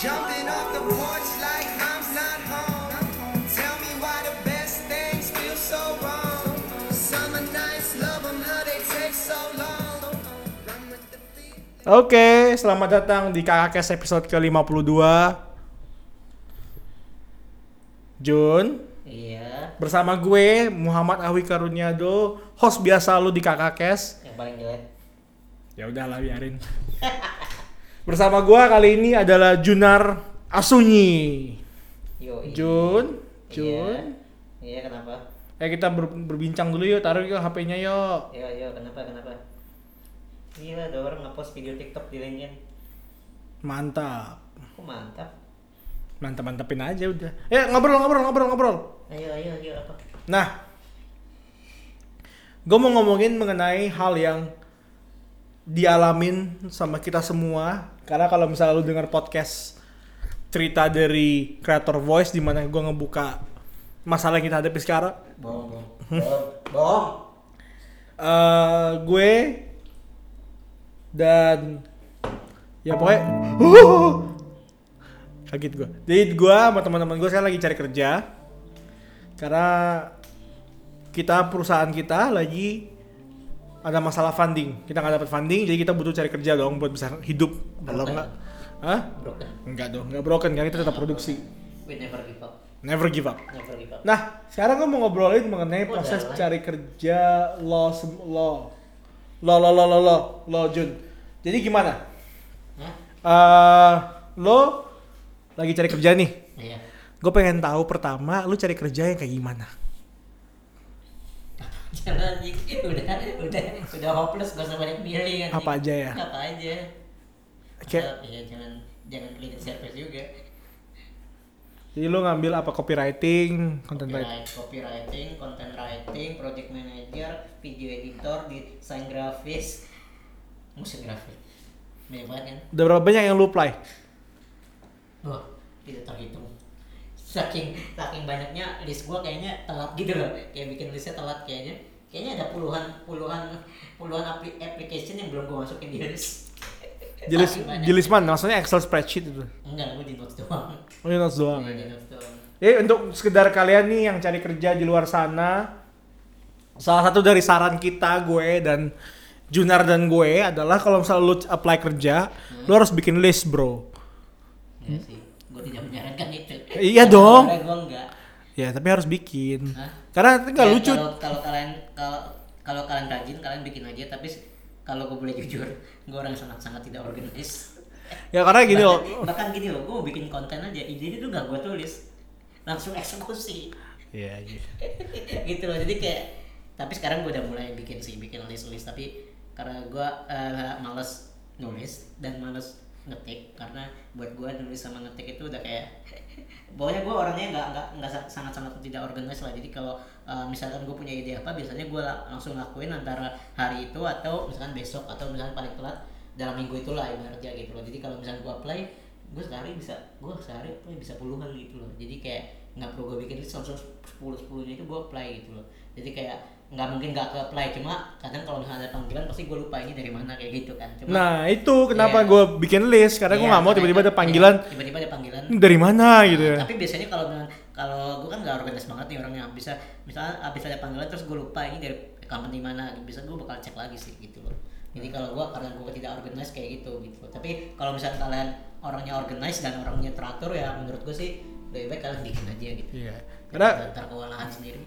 Oke, selamat datang di KKS episode ke-52 Jun Iya, Bersama gue, Muhammad Awi Karunyado Host biasa lu di KKS yang paling jelek. Ya udahlah biarin Bersama gue kali ini adalah Junar Asunyi Yo, Jun Jun Iya, iya kenapa? Eh kita ber- berbincang dulu yuk, taruh yuk HP-nya yuk Iya, iya kenapa kenapa? Gila, ada orang ngepost video TikTok di LinkedIn. Mantap Kok mantap? Mantap-mantapin aja udah Eh ngobrol, ngobrol, ngobrol, ngobrol Ayo, ayo, ayo apa? Nah, gue mau ngomongin mengenai hal yang dialamin sama kita semua. Karena kalau misalnya lu dengar podcast cerita dari creator voice di mana gue ngebuka masalah yang kita hadapi sekarang, Bohong, bohong, bohong, eh gue dan ya pokoknya kaget gue. Jadi gue sama teman-teman gue sekarang lagi cari kerja. Karena kita perusahaan kita lagi ada masalah funding. Kita nggak dapat funding, jadi kita butuh cari kerja dong buat bisa hidup. Kalau Broken. nggak, Hah? Broken. Enggak dong, nggak broken kan kita tetap produksi. We never give up. Never give up. Never give up. Nah, sekarang gue mau ngobrolin mengenai Udah proses lah. cari kerja lo lo lo lo lo lo lo lo Jun. Jadi gimana? Hah? Eh lo lagi cari kerja nih. Iya. Gue pengen tahu pertama lu cari kerja yang kayak gimana? Jangan anjing. udah, udah, udah hopeless, gak usah banyak milih kan. Apa aja ya? Apa aja. Kayak- Iya, jangan jangan cleaning service juga. Jadi lu ngambil apa copywriting, content writing? Copyright, copywriting, content writing, project manager, video editor, desain grafis, musik grafis. Banyak banget kan? Udah berapa banyak yang lu apply? Wah, tidak terhitung. Saking saking banyaknya list gua kayaknya telat gitu loh. Kayak bikin listnya telat kayaknya. Kayaknya ada puluhan puluhan puluhan apli- application yang belum gua masukin di list. Banyak. jelis mana? Maksudnya Excel spreadsheet itu? Enggak, gua di notes doang. Oh, ini notes doang. Ya. di notes doang. Jadi untuk sekedar kalian nih yang cari kerja di luar sana, salah satu dari saran kita gue dan Junar dan gue adalah kalau misalnya lu apply kerja, lu harus bikin list bro. Iya sih. Tidak menyarankan itu. Iya dong. Karena gua enggak. Ya tapi harus bikin. Hah? Karena itu nggak Ya, lucu. Kalau kalau kalian kalau kalau kalian rajin kalian bikin aja tapi kalau gue boleh jujur, gue orang yang sangat-sangat tidak organis. Ya karena gini loh. bahkan, gini loh, gue mau bikin konten aja, ide itu gak gue tulis, langsung eksekusi, Iya, iya. gitu loh. Jadi kayak, tapi sekarang gue udah mulai bikin sih, bikin list-list. Tapi karena gue uh, males nulis dan males ngetik, karena buat gue nulis sama ngetik itu udah kayak pokoknya gue orangnya nggak nggak nggak sa- sangat-sangat tidak organis lah. Jadi kalau uh, misalkan gue punya ide apa biasanya gue langsung lakuin antara hari itu atau misalkan besok atau misalkan paling telat dalam minggu itulah ibaratnya gitu loh. Jadi kalau misalkan gue apply gue sehari bisa gue sehari apply bisa puluhan gitu loh. Jadi kayak nggak perlu gue bikin list langsung sepuluh sepuluhnya itu gue apply gitu loh. Jadi kayak nggak mungkin nggak ke apply. Cuma kadang kalau misalnya ada panggilan pasti gue lupa ini dari mana kayak gitu kan. Cuma Nah itu kenapa Iya. gue bikin list. Karena gue Iya, nggak mau makanya- tiba-tiba ada iya, panggilan tiba-tiba ada panggilan. "Ini dari mana gitu ya. Tapi biasanya kalau kalau gue kan nggak organis banget nih orangnya. Bisa misalnya abis ada panggilan terus gue lupa ini dari company mana. Bisa gue bakal cek lagi sih gitu loh. Jadi kalau gue karena gue tidak organis kayak gitu gitu tapi kalau misalnya kalian orangnya organis dan orangnya teratur ya menurut gue sih lebih baik kalian bikin aja gitu. Iya. Karena ntar kewalahan sendiri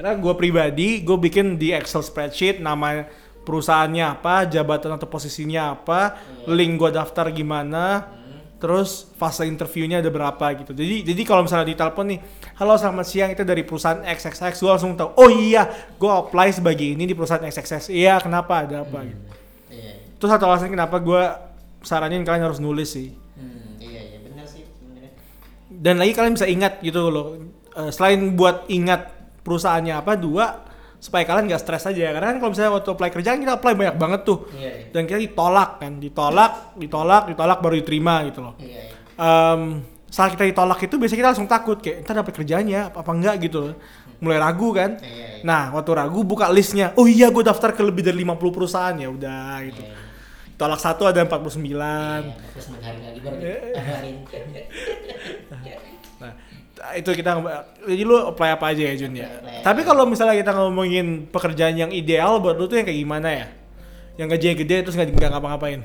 Karena gue pribadi, gue bikin di Excel spreadsheet nama perusahaannya apa, jabatan atau posisinya apa, link gue daftar gimana, terus fase interviewnya ada berapa gitu. Jadi jadi kalau misalnya ditelepon nih, halo selamat siang itu dari perusahaan XXX, gue langsung tahu, oh iya, gue apply sebagai ini di perusahaan XXX. Iya, kenapa ada apa gitu. iya Itu satu alasan kenapa gue saranin kalian harus nulis sih. hmm, iya iya benar sih sebenarnya Dan lagi kalian bisa ingat gitu loh. Eh, selain buat ingat perusahaannya apa, dua supaya kalian gak stres aja. Karena kan kalau misalnya waktu apply kerjaan kita apply banyak banget tuh. iya iya Dan kita ditolak kan, ditolak, ditolak, ditolak baru diterima gitu loh. iya iya Em, saat kita ditolak itu biasanya kita langsung takut kayak entar dapat kerjanya apa, apa enggak gitu loh. Mulai ragu kan. Iya, iya. Nah, waktu ragu buka listnya. Oh iya, gue daftar ke lebih dari 50 perusahaan ya udah gitu. Iya, iya. tolak satu ada 49 Iya, terus enam hari lagi baru ditawarin. Nah, itu kita jadi lu apply apa aja ya Jun ya. Tapi kalau misalnya kita ngomongin pekerjaan yang ideal buat lu tuh yang kayak gimana ya? Yang gajinya gede terus nggak nggak ngapa-ngapain.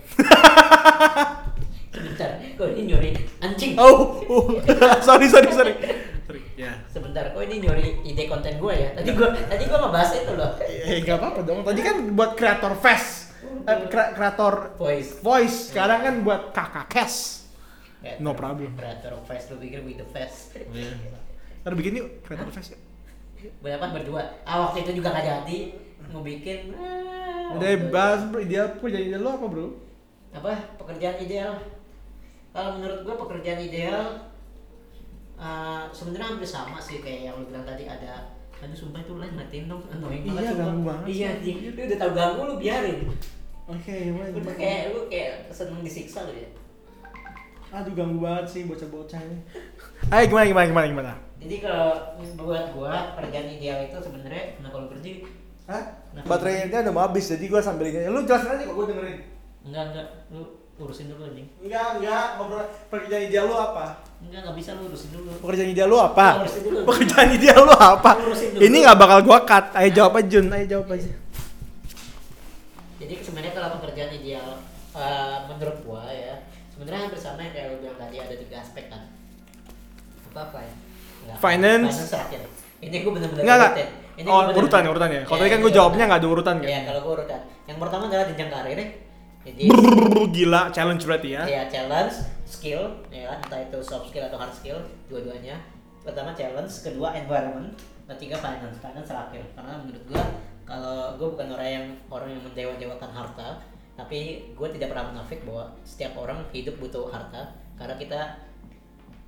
Sebentar, kok ini nyuri anjing. oh, oh. sorry sorry sorry. Sorry. Ya. Sebentar, kok ini nyuri ide konten gue ya? Tadi gue tadi gue ngebahas itu loh. Eh nggak apa-apa dong. Tadi kan buat kreator fest, eh, kre- kreator Voice. voice. Sekarang kan buat kakak cash. Creator- No problem. Creator of face lu pikir with the face. Ntar bikin yuk kreator fest. yuk. Berapa berdua? Ah waktu itu juga gak jadi mau bikin. ah, Udah bahas bro, ideal pekerjaan ideal lu apa bro? apa pekerjaan ideal kalau menurut gue pekerjaan ideal uh, sebenarnya hampir sama sih kayak yang lu bilang tadi ada aduh sumpah itu lain matiin dong annoying Iya, banget sumpah. ganggu banget iya anjing. lu udah tau ganggu lu biarin Oke, udah kayak lu kayak seneng disiksa lu ya Aduh ganggu banget sih bocah-bocah ini. Ayo gimana gimana gimana gimana? jadi kalau buat gua pekerjaan ideal itu sebenarnya nah kalau kerja Hah? Kenapa? Baterainya udah mau habis jadi gua sambil ini. Lu jelasin aja kok gua dengerin. enggak enggak lu urusin dulu anjing Enggak, enggak, ngobrol pekerjaan ideal lu apa? enggak nggak bisa lu urusin dulu Pekerjaan ideal lu apa? Urusin dulu. Pekerjaan ideal lu apa? Urusin dulu. Ini nggak bakal gua cut. Ayo jawab aja Jun, ayo jawab aja. Jadi sebenarnya kalau pekerjaan ideal eh, menurut sebenarnya hampir sama yang kayak lu bilang tadi ada tiga aspek kan. Apa apa ya? Enggak, Finance. Finance terakhir. Ini gua bener-bener Enggak, enggak. urutin. Ini Oh, gua bener-bener- urutan ya, urutan ya. Kalau Iya, tadi kan ini gua jawabnya nggak ada urutan kan? Iya, kalau gua urutan. Yang pertama adalah jenjang karir. Jadi Brrrr, gila, challenge berarti ya. ya challenge, skill, ya kan, entah itu soft skill atau hard skill, dua-duanya. Pertama challenge, kedua environment, ketiga finance. Finance terakhir. Karena menurut gua kalau gua bukan orang yang orang yang mendewa-dewakan harta, tapi gua tidak pernah munafik bahwa setiap orang hidup butuh harta karena kita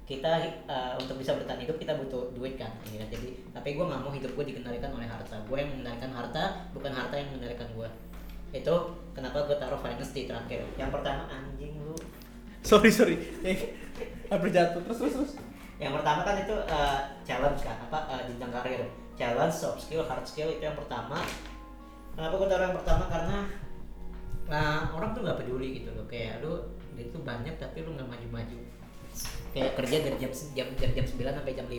kita uh, untuk bisa bertahan hidup kita butuh duit kan ya. jadi tapi gue nggak mau hidup gue dikendalikan oleh harta gue yang mengendalikan harta bukan harta yang mengendalikan gue itu kenapa gue taruh finance di terakhir yang pertama anjing lu Sorry, sorry. Eh, Hampir jatuh. Terus, terus, terus. yang pertama kan itu uh, challenge kan apa uh, jenjang karir challenge soft skill hard skill itu yang pertama kenapa gue taruh yang pertama karena nah orang tuh nggak peduli gitu loh. Kayak lu tuh banyak tapi lu nggak maju-maju. Kayak kerja dari jam jam jam, jam 9 sampai jam 5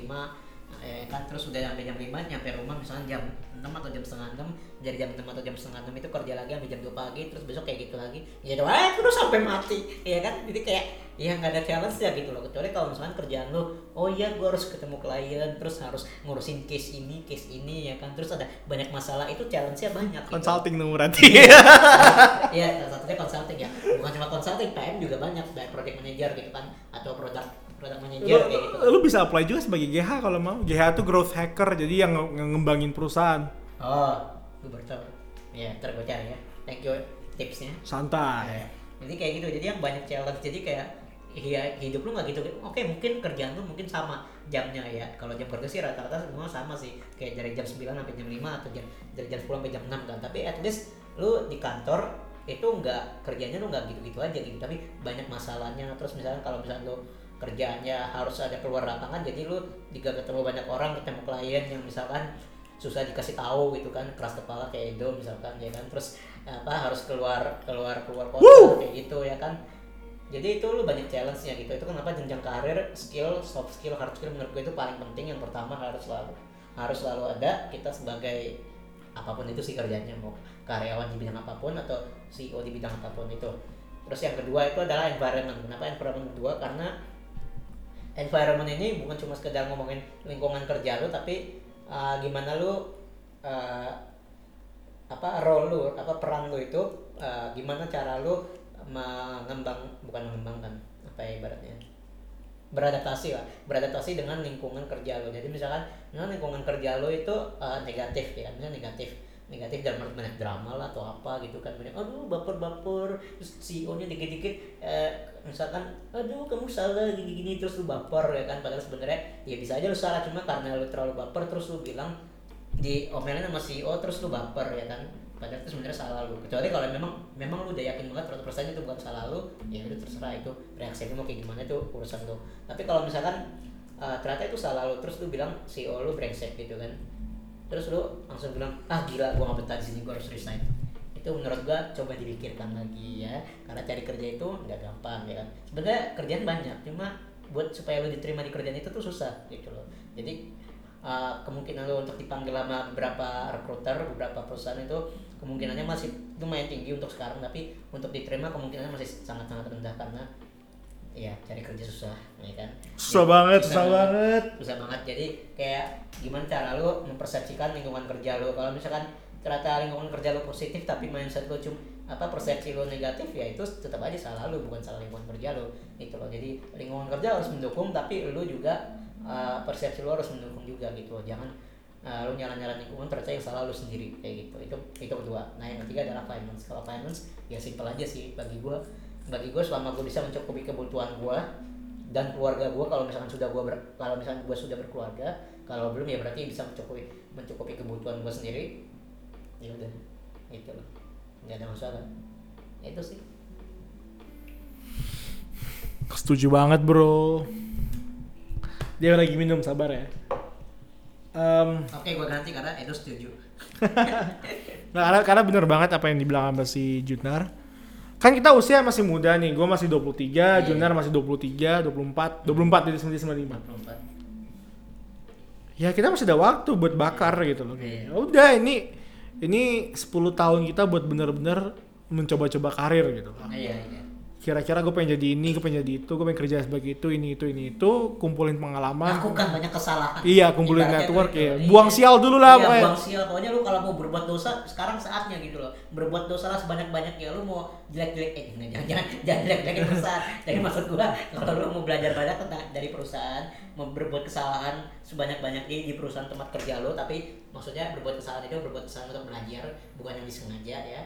eh, kan terus udah sampai jam 5 nyampe rumah misalnya jam 6 atau jam setengah 6 dari jam 6 atau jam setengah 6 itu kerja lagi sampai jam 2 pagi terus besok kayak gitu lagi ya eh, terus sampai mati ya kan jadi kayak ya nggak ada challenge ya gitu loh kecuali kalau misalnya kerjaan lu oh iya gua harus ketemu klien terus harus ngurusin case ini case ini ya kan terus ada banyak masalah itu challenge-nya banyak gitu. Consulting dong berarti. Iya, salah satunya consulting ya. Bukan cuma consulting, PM juga banyak, kayak project manager gitu kan, atau produk product lu, manager kayak gitu. lu bisa apply juga sebagai GH kalau mau. GH itu growth hacker, jadi yang nge- ngembangin perusahaan. Oh, gue baru tahu. Ya, ntar gue cari ya. Thank you tipsnya. Santai. Jadi kayak gitu, jadi yang banyak challenge. Jadi kayak ya hidup lu nggak gitu oke mungkin kerjaan lu mungkin sama jamnya ya kalau jam kerja sih rata-rata semua sama sih kayak dari jam 9 sampai jam 5 atau jam dari jam 10 sampai jam 6 kan tapi at least lu di kantor itu nggak kerjanya lu nggak gitu-gitu aja gitu tapi banyak masalahnya terus misalnya kalau misalnya lu kerjaannya harus ada keluar lapangan jadi lu jika ketemu banyak orang ketemu klien yang misalkan susah dikasih tahu gitu kan keras kepala kayak Edo misalkan ya kan? Terus apa harus keluar keluar keluar kota Woo! kayak gitu ya kan? Jadi itu lu banyak challenge nya gitu. Itu kenapa jenjang karir skill soft skill hard skill menurut gue itu paling penting. Yang pertama harus selalu harus selalu ada. Kita sebagai apa pun itu sih kerjanya mau karyawan di bidang apa pun atau CEO di bidang apa pun itu. Terus yang kedua itu adalah environment. Kenapa environment kedua? Karena environment ini bukan cuma sekedar ngomongin lingkungan kerja lu tapi uh, gimana lu uh, apa role lu apa peran lu itu uh, gimana cara lu mengembang bukan mengembangkan apa ya ibaratnya beradaptasi lah beradaptasi dengan lingkungan kerja lo jadi misalkan lingkungan kerja lo itu uh, negatif ya misalnya negatif negatif dan banyak drama lah atau apa gitu kan. Banyak aduh baper baper terus CEO nya dikit dikit eh, misalkan aduh kamu salah gini gini terus lu baper ya kan. Padahal sebenarnya ya bisa aja lu salah cuma karena lu terlalu baper terus lu bilang di omelin sama CEO terus lu baper ya kan. Padahal itu sebenarnya salah lu. Kecuali kalau memang memang lu udah yakin banget 100% itu bukan salah lu ya itu terserah itu. Reaksi lu mau kayak gimana itu urusan lu. Tapi kalau misalkan uh, ternyata itu salah lu terus lu bilang CEO lu brengsek gitu kan terus lu langsung bilang ah gila gua gak betah di sini gua harus resign. Itu menurut gua coba dipikirkan lagi ya karena cari kerja itu nggak gampang ya kan? Sebenarnya kerjaan banyak cuma buat supaya lo diterima di kerjaan itu tuh susah gitu loh. Jadi uh, kemungkinan lo untuk dipanggil sama beberapa recruiter beberapa perusahaan itu kemungkinannya masih lumayan tinggi untuk sekarang tapi untuk diterima kemungkinannya masih sangat-sangat rendah karena ya cari kerja susah ya kan Susah Ya, banget, susah banget. susah banget. Jadi kayak gimana cara lu mempersepsikan lingkungan kerja lu? Kalau misalkan ternyata lingkungan kerja lu positif tapi mindset lu cuma apa persepsi lu negatif ya itu tetap aja salah lu bukan salah lingkungan kerja lu. Gitu loh. Jadi lingkungan kerja harus mendukung tapi lu juga uh, persepsi lu harus mendukung juga gitu loh. Jangan uh, lu nyala-nyala lingkungan ternyata yang salah lu sendiri. Kayak gitu. Itu itu kedua. Nah yang ketiga adalah finance. Kalau finance ya simpel aja sih. Bagi gua bagi gue selama gue bisa mencukupi kebutuhan gue dan keluarga gue kalau misalkan sudah gue kalau misalkan gue sudah berkeluarga kalau belum ya berarti bisa mencukupi mencukupi kebutuhan gue sendiri ya udah gitu loh nggak ada masalah itu sih Setuju banget bro. Dia lagi minum, sabar ya. Em, oke gue ganti karena Edo setuju Nah, karena, karena bener banget apa yang dibilang sama si Junar. Kan kita usia masih muda nih, gue masih 23, Junar masih 23, 24, 24 jadi 95. Ya kita masih ada waktu buat bakar gitu loh. Iya. Ya Udah ini ini 10 tahun kita buat bener-bener mencoba-coba karir gitu. loh. iya iya Kira-kira gue pengen jadi ini, gue pengen jadi itu, gue pengen kerja sebagai itu, ini itu ini itu, kumpulin pengalaman. lakukan banyak kesalahan Iya, kumpulin Ibaratnya network ya. Buang Iya. sial dulu lah iya, pokoknya. buang sial pokoknya lu kalau mau berbuat dosa sekarang saatnya gitu loh berbuat dosa lah sebanyak banyaknya lu mau jelek jelek eh jangan jangan jangan jelek jelekin perusahaan jadi maksud gua kalau lu mau belajar banyak tentang dari perusahaan mau berbuat kesalahan sebanyak banyaknya di perusahaan tempat kerja lu tapi maksudnya berbuat kesalahan itu berbuat kesalahan untuk belajar bukan yang disengaja ya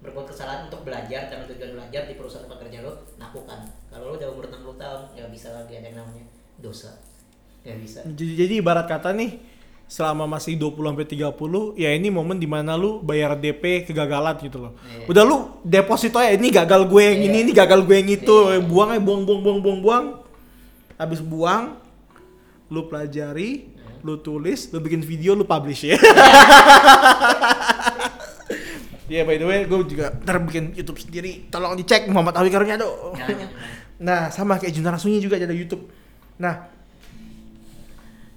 berbuat kesalahan untuk belajar karena tujuan belajar di perusahaan tempat kerja lo lakukan kalau lo udah umur 60 tahun nggak bisa lagi ada yang namanya dosa nggak bisa Jadi, jadi ibarat kata nih, selama masih 20 sampai 30, ya ini momen di mana lu bayar DP kegagalan gitu loh. Iya. Udah lu deposito ya, ini gagal gue yang ini, Iya. ini gagal gue yang itu, Iya. buang aja, buang, buang, buang, buang, buang. Habis buang, lu pelajari, lu tulis, lu bikin video, lu publish ya. Iya by the way, gue juga ntar bikin YouTube sendiri. Tolong dicek Muhammad Awi Karunyado. Jangan, jangan. Nah, sama kayak Junar Sunyi juga ada YouTube. Nah,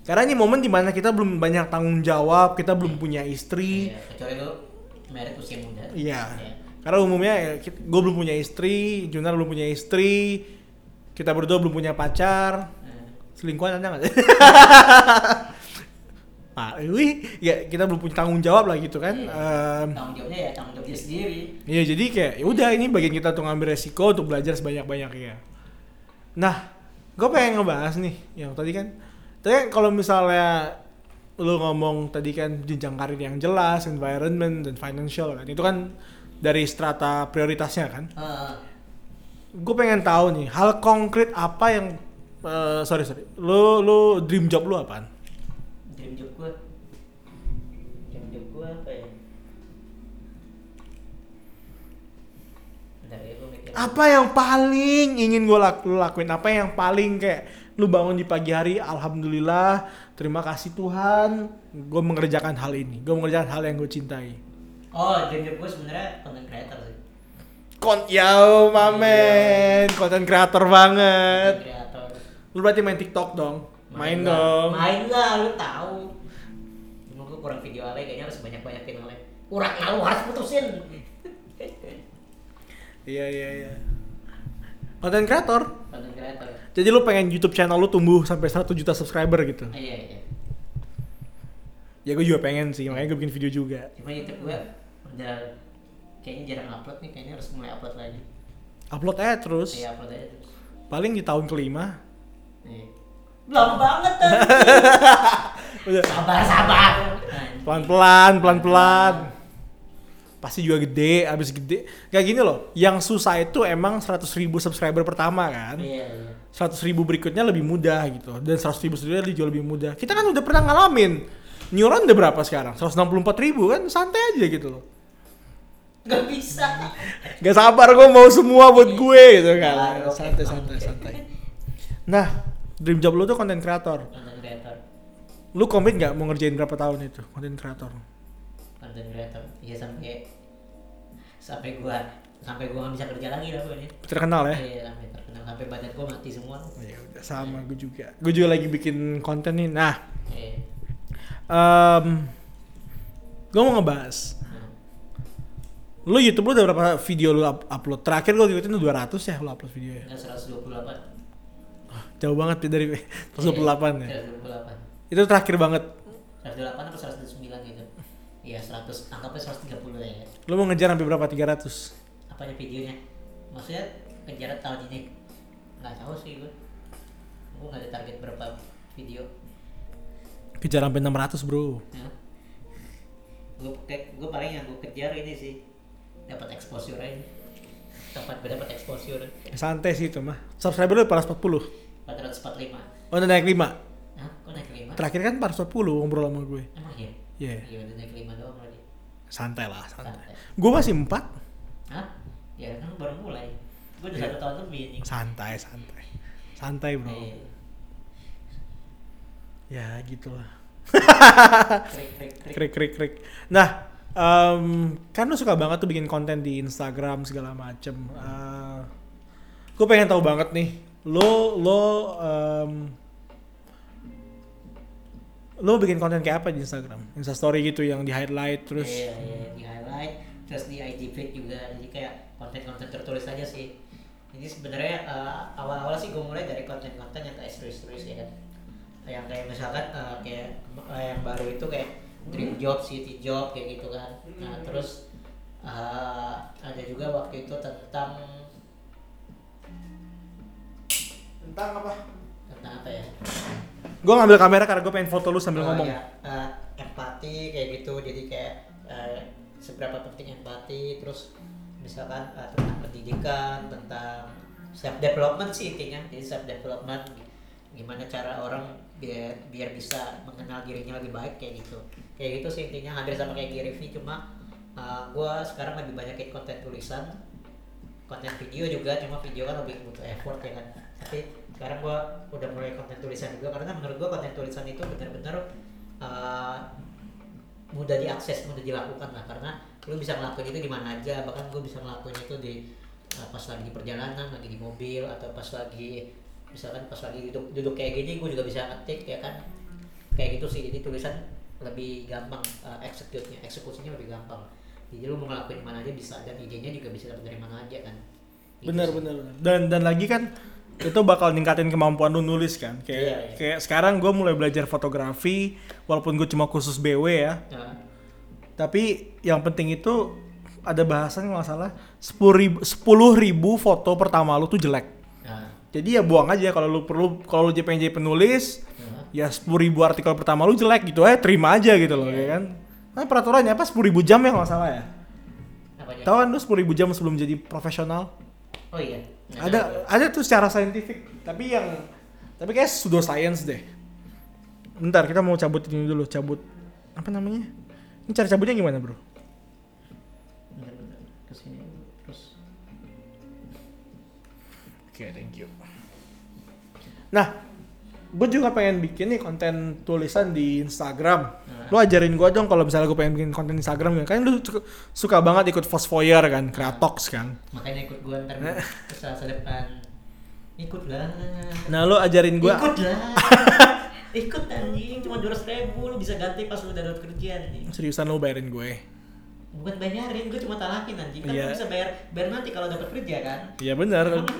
karena ini momen di mana kita belum banyak tanggung jawab, kita belum punya istri. Iya, kecuali lo merit usia muda Iya. Iya. Karena umumnya gue belum punya istri, Junar belum punya istri, kita berdua belum punya pacar. Nah, Selingkuhan ada nggak? Pak, wih, ya kita belum punya tanggung jawab lah gitu kan. Iya. Em, tanggung jawabnya ya tanggung jawab dia sendiri Iya jadi kayak ya udah ini bagian kita untuk ngambil resiko untuk belajar sebanyak banyaknya. Nah, gue pengen ngebahas nih yang tadi kan, tadi kan kalau misalnya lu ngomong tadi kan jenjang karir yang jelas, environment dan financial kan, itu kan dari strata prioritasnya kan. Eh, Gue pengen tahu nih hal konkret apa yang eh, sorry sorry, lu lu dream job lu apaan? Job gue dream job gue apa ya? Bentar ya Apa yang paling ingin gue lak lakuin? Apa yang paling kayak lu bangun di pagi hari, alhamdulillah, terima kasih Tuhan, gue mengerjakan hal ini, gue mengerjakan hal yang gue cintai. oh dream job gue sebenarnya content creator sih. Kon, yo, mamen, konten kreator banget. content creator. Lu berarti main TikTok dong, main, lah. dong. main lah lu tahu cuma gue kurang video ale kayaknya harus banyak banyakin ale kurang lu harus putusin Iya iya iya. Konten kreator. content creator Jadi lu pengen YouTube channel lu tumbuh sampai 1 juta subscriber gitu. Ah, iya iya Ya gue juga pengen sih, makanya gue bikin video juga. cuma YouTube gue udah kayaknya jarang upload nih kayaknya harus mulai upload lagi Upload aja terus. iya upload aja terus Paling di tahun kelima. Iya. Lama banget kan. Udah. sabar sabar. pelan-pelan pelan-pelan. Pasti juga gede abis gede. Kayak gini loh yang susah itu emang 100.000 ribu subscriber pertama kan? Iya iya. 100.000 ribu berikutnya lebih mudah gitu. Dan 100.000 ribu seterusnya jauh lebih mudah. Kita kan udah pernah ngalamin. Neuron udah berapa sekarang? 164.000 ribu kan? Santai aja gitu loh. Gak bisa. Gak sabar gue mau semua buat gue gitu kan. Santai santai santai. Nah dream job lu tuh konten kreator Content creator. lu komit nggak mau ngerjain berapa tahun itu konten kreator Content creator. Iya sampai sampai gua sampai gua nggak bisa kerja lagi lah gua ini Terkenal ya? iya sampai terkenal sampai badan gua mati semua Ya udah sama gue juga. Gue juga lagi bikin konten nih. Nah, eh em gue mau ngebahas. nah. Lu YouTube lu udah berapa video lu up- upload? Terakhir gue ngikutin tuh 200 ya lu upload video ya. Enggak 128 Jauh banget ya dari 128 ya. 128 Itu terakhir banget. 108 atau 109 gitu iya 100 anggapnya 130 ya Lu mau ngejar sampai berapa? 300. apanya videonya maksudnya kejar tahun ini nggak tahu sih gue gue nggak ada target berapa video Kejar sampai 600, Bro. ya gue gue paling yang gue kejar ini sih dapat exposure aja dapat dapat exposure Santai sih itu mah. Subscriber lu 440. 445 Oh, udah naik 5. Hah? kok naik ke 5? Terakhir kan 440 ngobrol sama gue. emang iya? Iya. iya udah naik ke 5 doang berarti Santai lah, santai. santai Gue masih 4. Hah? ya kan baru mulai gue udah Iya. satu tahun lebih nih Santai, santai. Santai, Bro. Eh, Ya, gitulah. krik krik krik krik krik krik nah em, kan lu suka banget tuh bikin konten di Instagram segala macem uh, gue pengen tahu banget nih lo lo em, lo bikin konten kayak apa di Instagram Insta story gitu yang di highlight terus Iya, iya, di highlight, terus di IG feed juga, jadi kayak konten-konten tertulis aja sih. Jadi sebenarnya eh, awal-awal sih gue mulai dari konten-konten yang kayak serius-serius ya kan. Yang kayak misalkan eh, kayak eh, yang baru itu kayak dream job, city job kayak gitu kan. Nah terus eh, ada juga waktu itu tentang tentang apa? Tentang apa ya? gue ngambil kamera karena gue pengen foto lu sambil Oh, ngomong. ya, eh, empati kayak gitu. Jadi kayak eh, seberapa penting empati terus misalkan eh, tentang pendidikan tentang self development sih intinya. Jadi self development gimana cara orang biar biar bisa mengenal dirinya lebih baik kayak gitu. Kayak gitu sih intinya. Hampir sama kayak Gary Vee cuma gue sekarang lebih banyakin konten tulisan konten video juga. Cuma video kan lebih butuh effort ya kan tapi sekarang gua udah mulai konten tulisan juga karena menurut gua konten tulisan itu benar-benar uh, mudah diakses mudah dilakukan lah karena lu bisa ngelakuin itu di mana aja bahkan gue bisa ngelakuin itu di uh, pas lagi di perjalanan lagi di mobil atau pas lagi misalkan pas lagi duduk duduk kayak gini gue juga bisa ngetik ya kan kayak gitu sih jadi tulisan lebih gampang uh, execute-nya eksekusinya lebih gampang jadi lu mau ngelakuin di mana aja bisa dan idenya juga bisa dapat dari mana aja kan Gitu sih. bener bener. dan dan lagi kan itu bakal ningkatin kemampuan lu nulis kan kayak Iya, iya. kayak sekarang gue mulai belajar fotografi walaupun gue cuma khusus BW ya Nah, Tapi yang penting itu ada bahasan nggak salah sepuluh ribu, 10 ribu foto pertama lu tuh jelek. nah, Jadi ya buang aja kalau lu perlu kalau lu pengen jadi penulis nah. ya 10 ribu artikel pertama lu jelek gitu aja terima aja gitu loh ya kan. Nah peraturannya apa 10 ribu jam ya nggak salah ya. Tahu kan lu 10 ribu jam sebelum jadi profesional? Oh iya. Ada tahu. ada tuh secara saintifik tapi yang tapi kayak pseudo science deh. Bentar kita mau cabut ini dulu cabut apa namanya? Ini cara cabutnya gimana bro? Bentar, bentar. Ke sini terus. Oke, thank you. Nah, gue juga pengen bikin nih konten tulisan di Instagram. Nah. Lu ajarin gue dong kalau misalnya gue pengen bikin konten Instagram kan. Kan lu suka, banget ikut Fosfoyer kan, Kreatox kan. Makanya ikut gua ntar ke selasa depan. Ikut lah. Nah, lu ajarin gue. Ikut lah. Ikut anjing, cuma dua ribu lu bisa ganti pas lu udah dapat kerjaan nih. Seriusan lu bayarin gue. Bukan bayarin, gue cuma talakin anjing. Kan Iya. lu bisa bayar bayar nanti kalau dapat kerja kan. Iya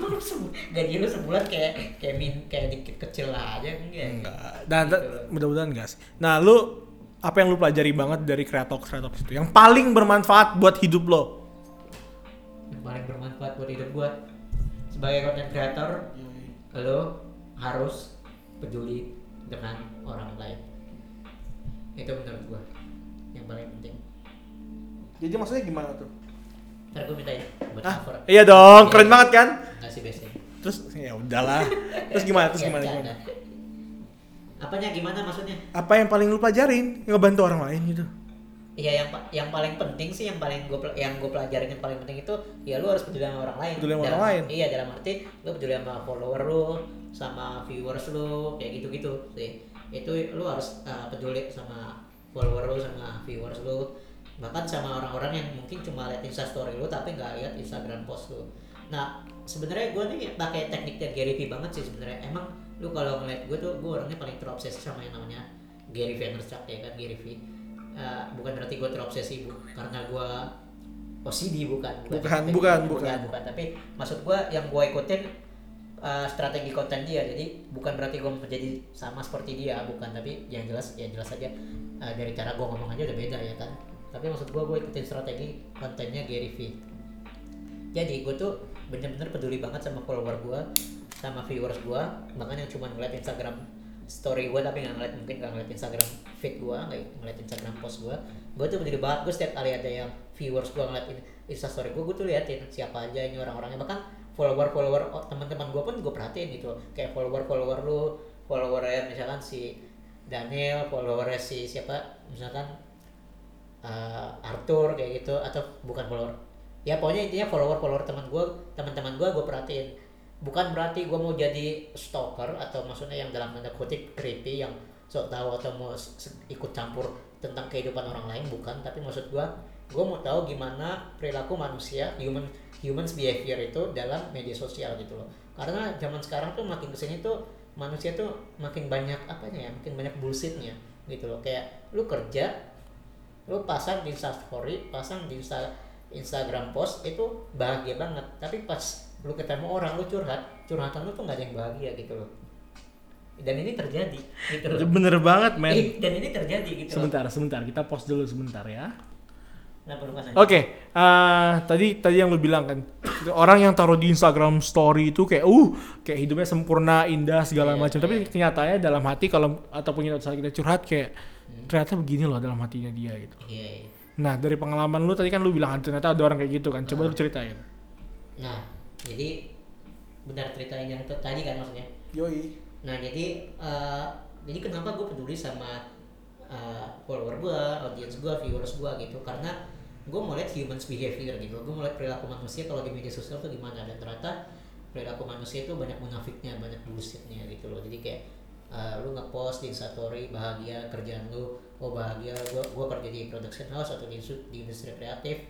lu sebu- gaji lu sebulan kayak kayak min kayak dikit kecil aja enggak? Enggak. Dan Gitu. mudah-mudahan sih. Nah, lu apa yang lu pelajari banget dari Kreatox Kreatox itu? Yang paling bermanfaat buat hidup lo? yang paling bermanfaat buat hidup gua sebagai content creator lo harus peduli dengan orang lain itu menurut gua yang paling penting Jadi maksudnya gimana tuh? ntar gua minta ya buat Ah, cover iya dong, keren Iya. banget kan? nggak sih biasanya Terus ya udahlah. Terus gimana? Terus Ya, gimana? gimana? apanya gimana maksudnya apa yang paling lu pelajarin ngebantu orang lain gitu Iya yang yang paling penting sih yang paling gue yang gue pelajarin yang paling penting itu ya lu harus peduli sama orang lain. Peduli sama Dalam- orang lain. Iya dalam arti lu peduli sama follower lu, sama viewers lu kayak gitu-gitu sih. Itu lu harus uh, peduli sama follower lu sama viewers lu. Bahkan sama orang-orang yang mungkin cuma lihat instastory lu tapi nggak lihat instagram post lu. Nah sebenarnya gue nih pakai tekniknya Gary Vee banget sih sebenarnya. Emang lu kalau ngeliat gue tuh gue orangnya paling terobsesi sama yang namanya Gary Vaynerchuk ya kan Gary Vee. Eh, bukan berarti gue terobsesi bu karena gue OCD bukan. Bukan, Tapi- bukan, bukan bukan. bukan. Tapi maksud gue yang gue ikutin uh, strategi konten dia. Jadi bukan berarti gue menjadi sama seperti dia bukan. Tapi yang jelas ya jelas aja uh, dari cara gue ngomong aja udah beda ya kan tapi maksud gue gue ikutin strategi kontennya Gary Vee. Jadi gue tuh bener-bener peduli banget sama follower gue sama viewers gue bahkan yang cuma ngeliat Instagram story gue tapi nggak ngeliat mungkin nggak ngeliat Instagram feed gue nggak ngeliat Instagram post gue gue tuh peduli banget gue setiap kali ada yang viewers gue ngeliat in- Insta story gue gue tuh liatin siapa aja ini orang-orangnya. Bahkan follower follower teman-teman gue pun gue perhatiin gitu kayak follower follower lu follower misalkan si Daniel followernya si siapa misalkan uh, Arthur kayak gitu atau bukan follower. Ya pokoknya intinya follower follower teman gue teman-teman gue gue perhatiin. Bukan berarti gue mau jadi stalker atau maksudnya yang dalam tanda kutip creepy yang sok tahu atau mau ikut campur tentang kehidupan orang lain bukan. Tapi maksud gue gue mau tahu gimana perilaku manusia human humans behavior itu dalam media sosial gitu loh. Karena zaman sekarang tuh makin ke sini tuh manusia tuh makin banyak apanya ya makin banyak bullshitnya gitu loh. Kayak lu kerja lu pasang di story pasang di Insta, Instagram post itu bahagia banget tapi pas lu ketemu orang lu curhat curhatan lu tuh nggak ada yang bahagia gitu loh dan ini terjadi gitu loh Bener banget men. Ih, dan ini terjadi gitu loh Sebentar, sebentar. Kita pause dulu sebentar ya. nah perlu kan Oke, eh, tadi tadi yang lu bilang kan, orang yang taruh di Instagram Story itu kayak, uh, kayak hidupnya sempurna, indah segala Iya, macam. Tapi iya. kenyataannya dalam hati kalau ataupun saat kita curhat kayak, ternyata begini loh dalam hatinya dia gitu. iya iya. Nah dari pengalaman lu tadi kan lu bilang ternyata ada orang kayak gitu kan. Coba lu ceritain. nah jadi benar ceritain yang tadi kan maksudnya Yoi. Nah jadi eh, jadi kenapa gue peduli sama eh, follower gue, audience gue, viewers gue gitu karena gue mau lihat humans behavior gitu, gue mau lihat perilaku manusia kalau di media sosial tuh gimana dan ternyata perilaku manusia itu banyak munafiknya, banyak bullshitnya gitu loh. Jadi kayak eh, lu ngepost di instastory bahagia kerjaan lu, oh bahagia gue gue kerja di production house atau di, di industri kreatif.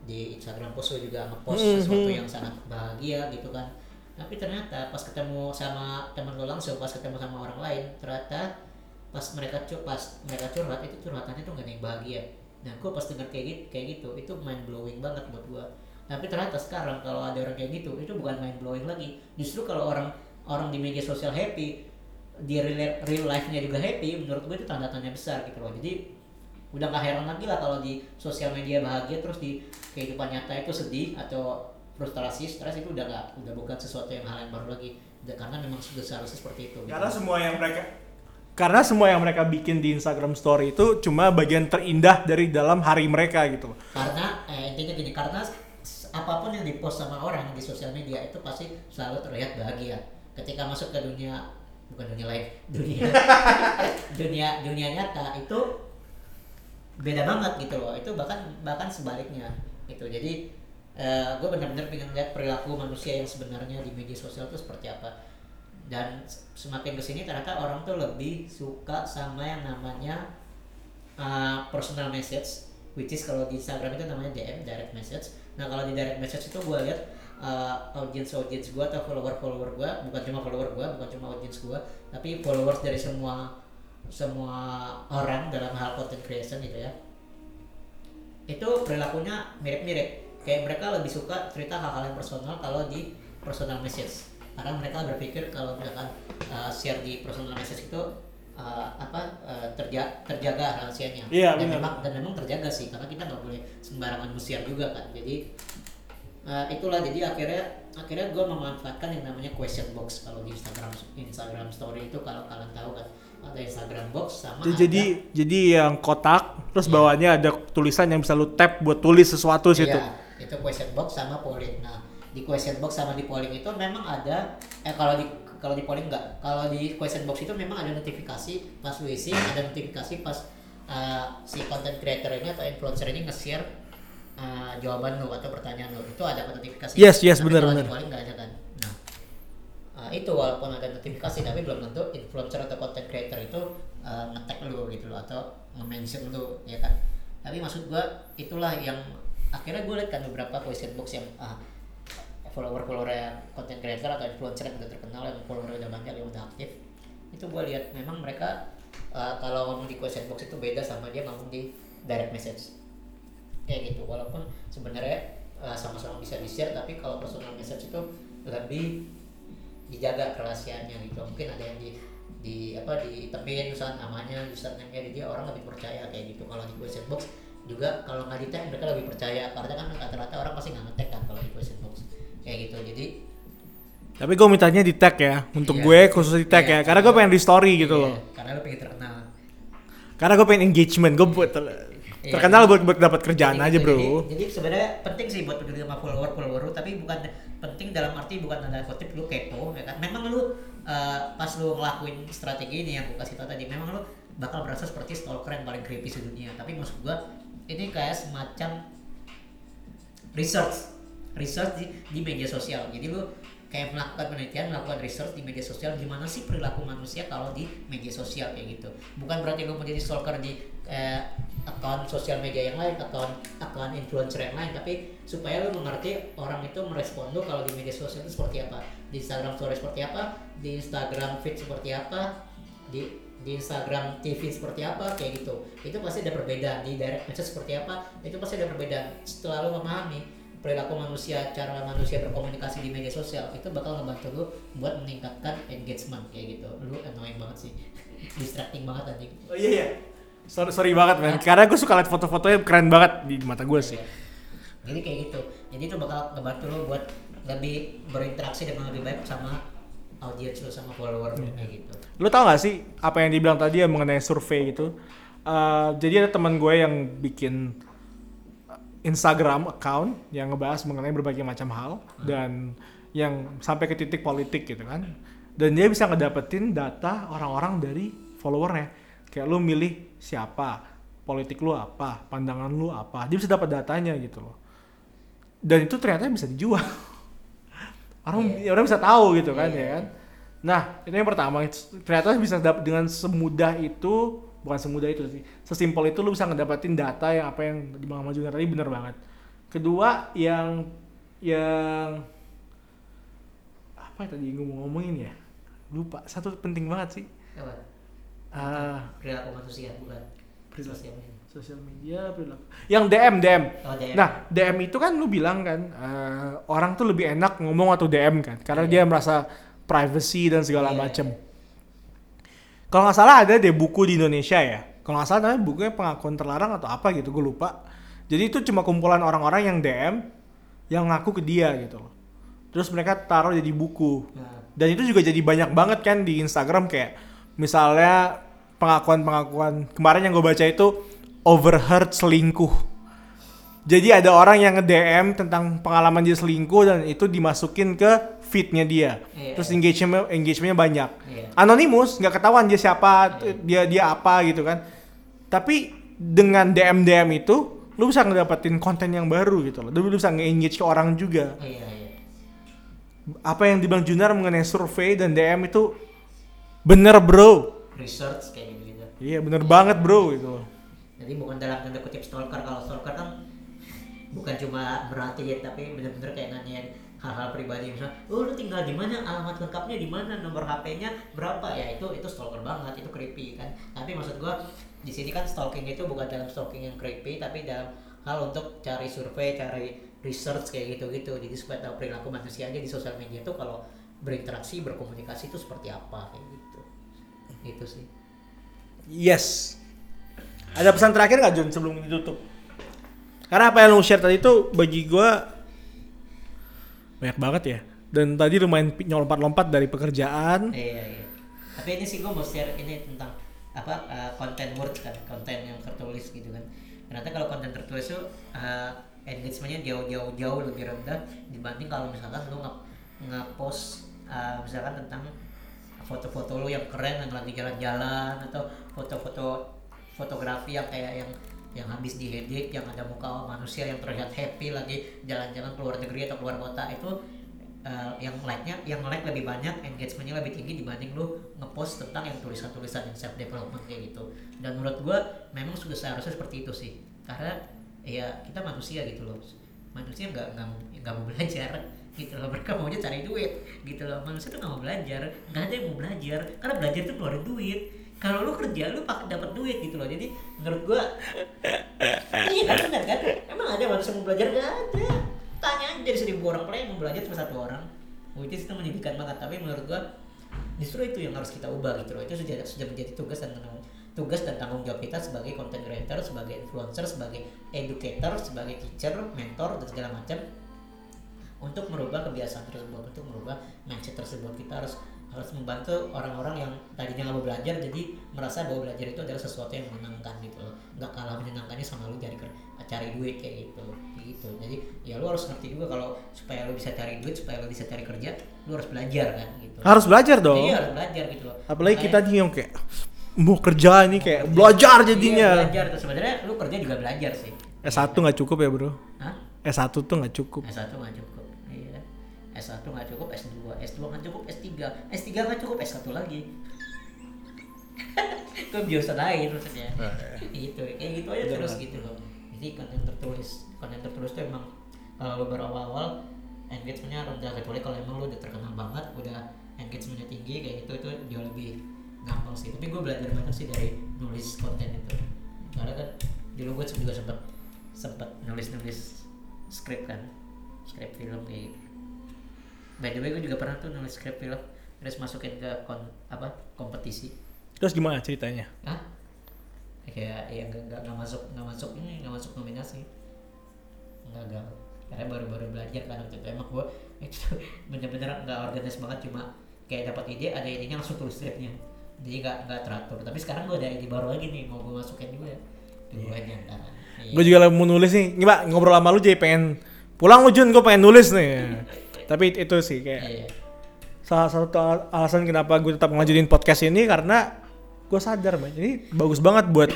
Di Instagram post lu juga ngepost Mhm. sesuatu yang sangat bahagia gitu kan. Tapi ternyata pas ketemu sama temen lo langsung pas ketemu sama orang lain ternyata pas mereka cur pas mereka curhat itu curhatannya tuh gak ada yang bahagia. Nah gue pas denger kayak gitu kayak gitu itu mind blowing banget buat gue tapi ternyata sekarang kalau ada orang kayak gitu itu bukan mind blowing lagi. Justru kalau orang orang di media sosial happy di real, real life-nya juga happy menurut gue itu tanda tanya besar gitu loh jadi udah gak heran lagi lah kalau di sosial media bahagia terus di kehidupan nyata itu sedih atau frustrasi stres itu udah gak udah bukan sesuatu yang hal yang baru lagi Udah- karena memang sudah seharusnya seperti itu gitu. Karena semua yang mereka karena semua yang mereka bikin di Instagram Story itu cuma bagian terindah dari dalam hari mereka gitu. karena eh, intinya gini karena apa pun yang dipost sama orang di sosial media itu pasti selalu terlihat bahagia ketika masuk ke dunia bukan dunia lain dunia. Dunia dunia nyata itu beda banget gitu loh. Itu bahkan bahkan sebaliknya gitu. Jadi gue benar-benar pengen lihat perilaku manusia yang sebenarnya di media sosial itu seperti apa. Dan semakin ke sini ternyata orang tuh lebih suka sama yang namanya uh, personal message which is kalau di Instagram itu namanya DM direct message. Nah kalau di direct message itu gue lihat uh, audience audience gue atau follower follower gue bukan cuma follower gue bukan cuma audience gue tapi followers dari semua semua orang dalam hal content creation gitu ya. Itu perilakunya mirip-mirip. Kayak mereka lebih suka cerita hal-hal yang personal kalau di personal message karena mereka berpikir kalau misalkan uh, share di personal message itu uh, apa uh, terja- terjaga rahasianya. Iya, dan memang dan memang terjaga sih karena kita nggak boleh sembarangan share juga kan. Jadi uh, itulah jadi akhirnya akhirnya gue memanfaatkan yang namanya question box kalau di Instagram Instagram Story itu kalau kalian tahu kan ada Instagram box sama Jadi ada- jadi jadi yang kotak terus Iya. bawahnya ada tulisan yang bisa lu tap buat tulis sesuatu situ. Iya, itu question box sama polling. Nah, di question box sama di polling itu memang ada eh kalau di kalau di polling enggak. Kalau di question box itu memang ada notifikasi pas lu isi, ada notifikasi pas uh, si content creator ini atau influencer ini nge-share uh, jawaban lu atau pertanyaan lu. Itu ada notifikasi. Yes, yes, benar, benar. Di polling enggak ada kan. Nah, uh, itu walaupun ada notifikasi tapi belum tentu influencer atau content creator itu uh, nge-tag lu gitu loh atau nge-mention lu ya kan tapi maksud gua itulah yang akhirnya gue lihat kan beberapa question box yang ah, follower follower content creator atau influencer yang udah terkenal yang follower udah banyak yang udah aktif itu gue lihat memang mereka uh, kalau ngomong di question box itu beda sama dia ngomong di direct message kayak gitu. Walaupun sebenarnya uh, sama-sama bisa di share tapi kalau personal message itu lebih dijaga kerahasiaannya gitu. Mungkin ada yang di di apa di temin misalnya namanya username-nya dia orang lebih percaya kayak gitu. Kalau di question box juga kalau nggak di tag mereka lebih percaya. Karena kan rata-rata orang pasti nggak ngetek kan kalau di question box. Kayak gitu. Jadi Tapi gue mintanya di tag ya, untuk Iya. gue khusus di tag Iya. ya, karena gue pengen di story gitu iya, loh. karena lo pengen terkenal. Karena gue pengen engagement, gue buat Iya. terkenal buat buat dapat kerjaan Jadi aja gitu, bro. Jadi, jadi sebenarnya penting sih buat peduli sama follower follower lu, tapi bukan penting dalam arti bukan tanda kutip lu kepo, ya kan? Memang lu uh, pas lu ngelakuin strategi ini yang gue kasih tau tadi, memang lu bakal berasa seperti stalker yang paling creepy sedunia. Tapi maksud gua ini kayak semacam research, research di, di media sosial. Jadi lu kayak melakukan penelitian, melakukan research di media sosial gimana sih perilaku manusia kalau di media sosial kayak gitu. Bukan berarti lu menjadi stalker di eh, akun sosial media yang lain, akun akun influencer yang lain, tapi supaya lu mengerti orang itu merespon lu kalau di media sosial itu seperti apa, di Instagram story seperti apa, di Instagram feed seperti apa, di di Instagram TV seperti apa kayak gitu. Itu pasti ada perbedaan. Di direct message seperti apa itu pasti ada perbedaan. Setelah lu memahami perilaku manusia cara manusia berkomunikasi di media sosial itu bakal ngebantu lu buat meningkatkan engagement kayak gitu. Lu annoying banget sih. Distracting banget anjing. Oh iya iya. Sorry, sorry banget men, karena gue suka liat foto-fotonya keren banget di mata gue sih. Iya. jadi kayak gitu jadi itu bakal ngebantu lu buat lebih berinteraksi dengan lebih baik sama audiens lu sama follower lu kayak gitu Lu tau gak sih apa yang dibilang tadi ya mengenai survei itu? Eh, jadi ada teman gue yang bikin Instagram account yang ngebahas mengenai berbagai macam hal dan yang sampai ke titik politik gitu kan. Dan dia bisa ngedapetin data orang-orang dari followernya. Kayak lu milih siapa, politik lu apa, pandangan lu apa. Dia bisa dapat datanya gitu loh. Dan itu ternyata bisa dijual. orang orang bisa tahu gitu kan Iya. ya kan. Nah, itu yang pertama. Ternyata bisa dapat dengan semudah itu, bukan semudah itu sih. Sesimpel itu lu bisa ngedapetin data yang apa yang di Mama Junior tadi bener banget. Kedua yang yang apa tadi gue mau ngomongin ya? Lupa. Satu penting banget sih. apa Ah, perilaku manusia bukan Perilaku. sosial media sosial media perilaku. Yang DM DM. oh, DM. Nah, DM itu kan lu bilang kan eh, orang tuh lebih enak ngomong atau DM kan karena Iya. dia merasa privacy dan segala Iya, macem. Kalau nggak salah ada deh buku di Indonesia ya. Kalau nggak salah namanya bukunya pengakuan terlarang atau apa gitu, gue lupa. Jadi itu cuma kumpulan orang-orang yang DM yang ngaku ke dia gitu loh. Terus mereka taruh jadi buku. Nah, Dan itu juga jadi banyak banget kan di Instagram kayak misalnya pengakuan-pengakuan kemarin yang gue baca itu overheard selingkuh. Jadi ada orang yang nge-DM tentang pengalaman dia selingkuh dan itu dimasukin ke feednya dia. Iya. Terus engagement engagementnya banyak. Iya. Anonimus nggak ketahuan dia siapa, Iya. dia dia apa gitu kan. Tapi dengan DM DM itu lu bisa ngedapetin konten yang baru gitu loh. Lu bisa nge-engage ke orang juga iya iya apa yang dibilang Junar mengenai survei dan DM itu bener bro. Research kayak gitu gitu iya bener banget bro gitu. Loh jadi bukan dalam tanda kutip stalker. Kalau stalker kan bukan cuma berarti ya tapi bener-bener kayak nanyain hal-hal pribadi. Misalnya oh lu tinggal di mana? Alamat lengkapnya di mana? Nomor HP-nya berapa? Ya itu itu stalker banget. Itu creepy kan? Tapi maksud gua di sini kan stalking itu bukan dalam stalking yang creepy tapi dalam hal untuk cari survei cari research kayak gitu-gitu. Jadi supaya tahu perilaku manusia aja di sosial media tuh kalau berinteraksi berkomunikasi itu seperti apa kayak gitu itu sih. Yes. Ada pesan terakhir nggak Jun sebelum ditutup? Karena apa yang lu share tadi itu bagi gua banyak banget ya. Dan tadi lumayan nyelompat-lompat dari pekerjaan. Iya, iya. Tapi ini sih gue mau share ini tentang apa uh, konten words kan, konten yang tertulis gitu kan. Ternyata kalau konten tertulis itu uh, engagementnya jauh-jauh jauh lebih rendah dibanding kalau misalkan lu nge nge-post uh, misalkan tentang foto-foto lu yang keren yang lagi jalan-jalan atau foto-foto fotografi yang kayak yang yang habis diedit yang ada muka manusia yang terlihat happy lagi jalan-jalan keluar negeri atau keluar kota itu uh, yang like-nya yang like lebih banyak engagementnya lebih tinggi dibanding lu ngepost tentang yang tulisan-tulisan yang self development kayak gitu. Dan menurut gua memang sudah seharusnya seperti itu sih. Karena ya kita manusia gitu loh. Manusia nggak nggak nggak mau belajar gitu loh mereka maunya cari duit. Gitu loh manusia tuh nggak mau belajar. Nggak ada yang mau belajar karena belajar tuh keluarin duit. Kalau lu kerja lu pakai dapat duit gitu loh. Jadi menurut gua iya kan benar kan? Emang ada manusia mau belajar? Nggak ada. Tanya aja dari seribu orang play yang mau belajar cuma satu orang. Which is itu menyedihkan banget. Tapi menurut gua justru itu yang harus kita ubah gitu loh. Itu sudah sudah menjadi tugas dan tanggung tugas dan tanggung jawab kita sebagai content creator sebagai influencer sebagai educator sebagai teacher mentor dan segala macam untuk merubah kebiasaan tersebut untuk merubah mindset tersebut kita harus harus membantu orang-orang yang tadinya nggak mau belajar jadi merasa bahwa belajar itu adalah sesuatu yang menyenangkan gitu loh nggak kalah menyenangkannya sama lu cari cari duit kayak gitu gitu jadi ya lu harus ngerti juga kalau supaya lu bisa cari duit supaya lu bisa cari kerja lu harus belajar kan gitu Harus belajar dong. iya harus belajar gitu loh Apalagi Makanya- kita nih yang kayak mau kerja ini kayak belajar Iya, jadinya. belajar tuh sebenarnya lu kerja juga belajar sih S1 nggak cukup ya bro. Hah? S1 tuh nggak cukup. S1 nggak cukup iya S1 nggak cukup S2 S2 nggak cukup S3 S3 nggak cukup S1 lagi. Itu biasa lain maksudnya? Gitu kayak gitu aja terus gitu loh. Jadi konten tertulis konten tertulis tuh emang kalau lo baru awal-awal engagementnya rendah kecuali kalau emang lo udah terkenal banget udah engagementnya tinggi kayak gitu itu jauh lebih gampang sih. Tapi gue belajar banyak sih dari nulis konten itu. Karena kan dulu gue juga sempet sempet nulis nulis skrip kan skrip film kayak gitu. By the way gue juga pernah tuh nulis skrip film terus masukin ke kon, apa kompetisi Terus gimana ceritanya? Hah? Kayak ya nggak nggak masuk nggak masuk ini nggak masuk nominasi. Gagal. Karena baru-baru belajar kan waktu itu emang gua itu bener-bener nggak organis banget cuma kayak dapat ide ada idenya langsung tulis skripnya. Jadi nggak nggak teratur. Tapi sekarang gua ada ide baru lagi nih mau gua masukin juga. Iya. Gue juga lagi mau nulis nih. Nggak, ngobrol sama lu jadi pengen pulang lu Jun, gue pengen nulis nih. Tapi itu sih kayak Iya. salah satu al- alasan kenapa gue tetap ngelanjutin podcast ini karena gue sadar man ini bagus banget buat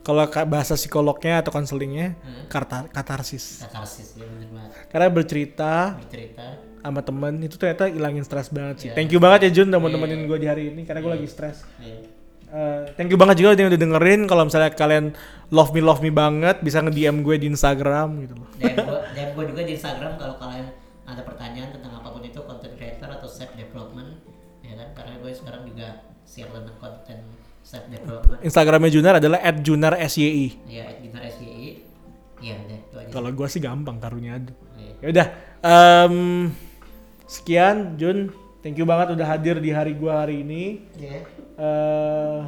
kalau ka- bahasa psikolognya atau konselingnya Hmm. katarsis Katarsis ya bener banget. karena bercerita Bercerita. sama temen itu ternyata hilangin stres banget sih Iya. thank you banget ya Jun udah mau Iya. gue di hari ini karena gue lagi stres Iya. Eh, thank you banget juga yang udah dengerin kalau misalnya kalian love me love me banget bisa nge DM gue di Instagram gitu loh Dan gua, dan gua juga di Instagram kalau kalian ada pertanyaan tentang apa pun itu content creator atau self development ya kan? Karena gue sekarang juga share tentang konten self development. Instagramnya Junar adalah @junarsyi ya at Ginar SYI ya udah itu aja. Kalau gue sih gampang karunya ada Iya. ya udah em, sekian Jun. Thank you banget udah hadir di hari gua hari ini. Iya. eh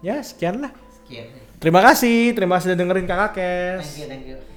ya sekian lah. Sekian terima kasih terima kasih udah dengerin kakak thank kes you thank you